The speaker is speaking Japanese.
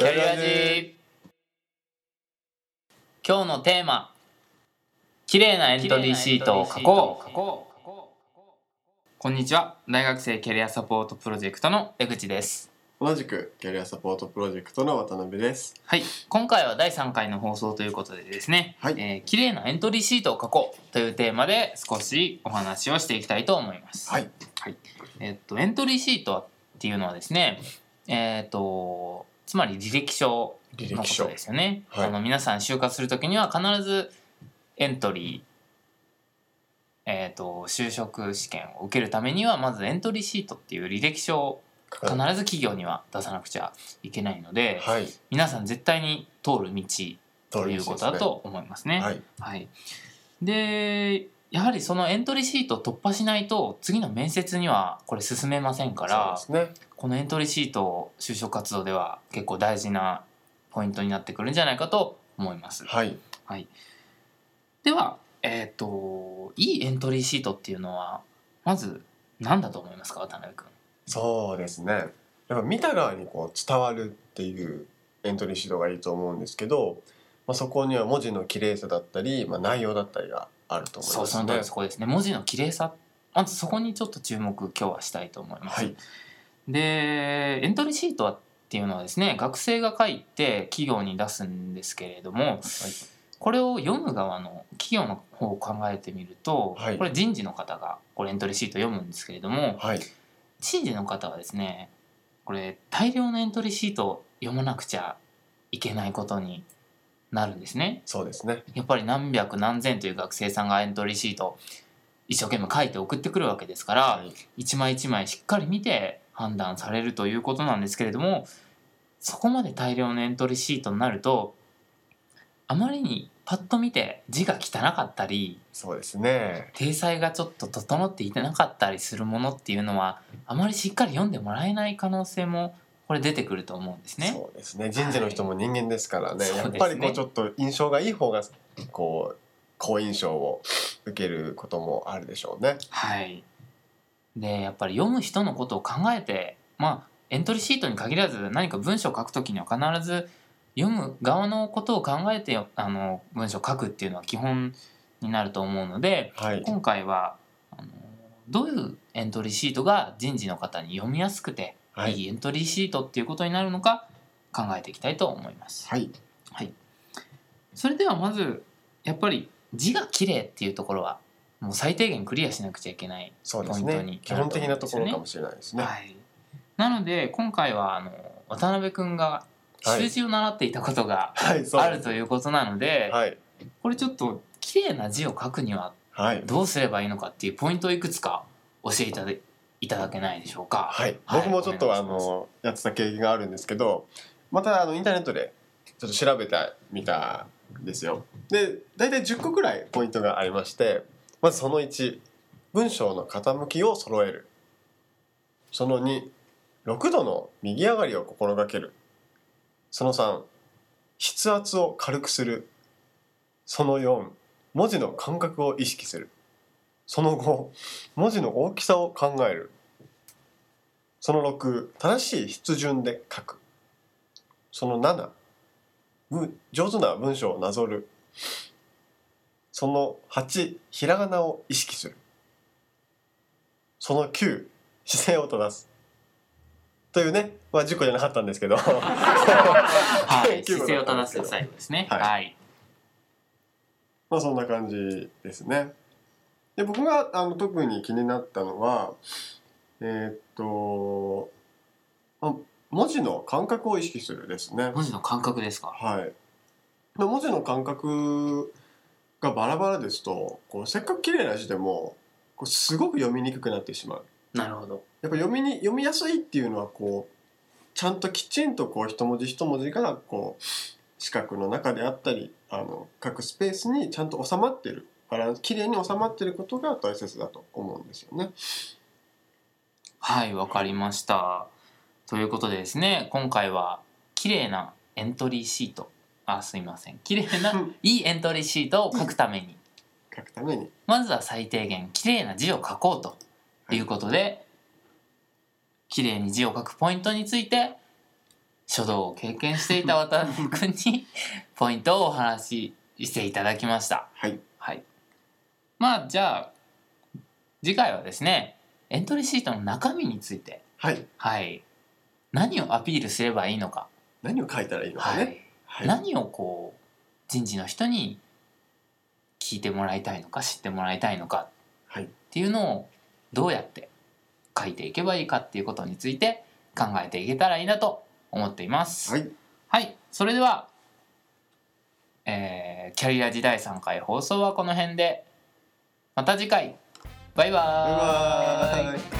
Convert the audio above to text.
キャリアジ今日のテーマ綺麗なエントリーシートを書こう。こんにちは。大学生キャリアサポートプロジェクトの江口です。同じくキャリアサポートプロジェクトの渡辺です。はい。今回は第3回の放送ということでですね、はい。えー綺麗なエントリーシートを書こうというテーマで少しお話をしていきたいと思います。はい。はい、えっとエントリーシートっていうのはですねえっとつまり履歴書のことですよね、はい。あの皆さん就活するときには必ずエントリーえっと就職試験を受けるためにはまずエントリーシートっていう履歴書を必ず企業には出さなくちゃいけないので、はい。皆さん絶対に通る道ということだと思いますね。はい。はい、でやはりそのエントリーシートを突破しないと次の面接にはこれ進めませんからそうですねこのエントリーシート就職活動では結構大事なポイントになってくるんじゃないかと思います。はいはい、では、えっといいエントリーシートっていうのはまず何だと思いますか渡辺君？そうですねやっぱ見た側にこう伝わるっていうエントリーシートがいいと思うんですけど、まあ、そこには文字の綺麗さだったり、まあ、内容だったりがあると思います。ねそうその通りそこですね。文字の綺麗さ。まずそこにちょっと注目今日はしたいと思います。はい。でエントリーシートはっていうのはですね学生が書いて企業に出すんですけれどもこれを読む側の企業の方を考えてみると、はい。これ人事の方がこれエントリーシート読むんですけれどもはい。人事の方はですねこれ大量のエントリーシートを読まなくちゃいけないことになるんですね。そうですね。やっぱり何百何千という学生さんがエントリーシートを一生懸命書いて送ってくるわけですから、はい。一枚一枚しっかり見て判断されるということなんですけれどもそこまで大量のエントリーシートになるとあまりにパッと見て字が汚かったりそうですね。体裁がちょっと整っていてなかったりするものっていうのはあまりしっかり読んでもらえない可能性もこれ出てくると思うんですね。そうですね。人事の人も人間ですからね、はい。やっぱりこうちょっと印象がいい方がこう好印象を受けることもあるでしょうね。はい、でやっぱり読む人のことを考えてまあエントリーシートに限らず何か文章を書くときには必ず読む側のことを考えてあの文章を書くっていうのは基本になると思うのではい。今回はあのどういうエントリーシートが人事の方に読みやすくて、はい。い、いエントリーシートっていうことになるのか考えていきたいと思います。はい。はい、それではまずやっぱり字が綺麗っていうところはもう最低限クリアしなくちゃいけないポイントにね。基本的なところかもしれないですね。はい、なので今回はあの渡辺君が習字を習っていたことがあるということなので、はい。これちょっと綺麗な字を書くにははい。どうすればいいのかっていうポイントをいくつか教えていただいただけないでしょうか。はい、はい僕もちょっとあのやってた経験があるんですけどまたあのインターネットでちょっと調べてみたんですよ。で大体10個くらいポイントがありましてまずその1文章の傾きを揃える。その26度の右上がりを心がける。その3筆圧を軽くする。その4文字の感覚を意識するその5文字の大きさを考える。その6正しい筆順で書く。その7文上手な文章をなぞる。その8ひらがなを意識する。その9姿勢を正す。というねまあ10個じゃなかったんですけど。はい、9個姿勢を正す最後ですね。はい。はい、まあそんな感じですね。で僕があの特に気になったのはえーっとあ文字の感覚を意識するですね。文字の感覚ですか？はい。で文字の感覚がバラバラですとこうせっかく綺麗な字でもこうすごく読みにくくなってしまう。なるほど。やっぱ読みに読みやすいっていうのはこうちゃんときちんとこう一文字一文字がこう四角の中であったりあの各スペースにちゃんと収まってるバランス綺麗に収まってることが大切だと思うんですよね。はい、わかりました。ということでですね、今回は綺麗なエントリーシート、あ、すいません、綺麗なうんいいエントリーシートを書くために、書くためにまずは最低限綺麗な字を書こうということで、綺麗に字を書くポイントについて書道を経験していた渡辺君に ポイントをお話ししていただきました。はいはい。まあじゃあ次回はですねエントリーシートの中身について。はい。はい。何をアピールすればいいのか、何を書いたらいいのかはねい、はい。何をこう人事の人に聞いてもらいたいのか知ってもらいたいのか。はい。っていうのをどうやって書いていけばいいかっていうことについて考えていけたらいいなと思っています。はい。はい、それでは、えーキャリア時代3回放送はこの辺でまた次回。バイバーバイバーイ。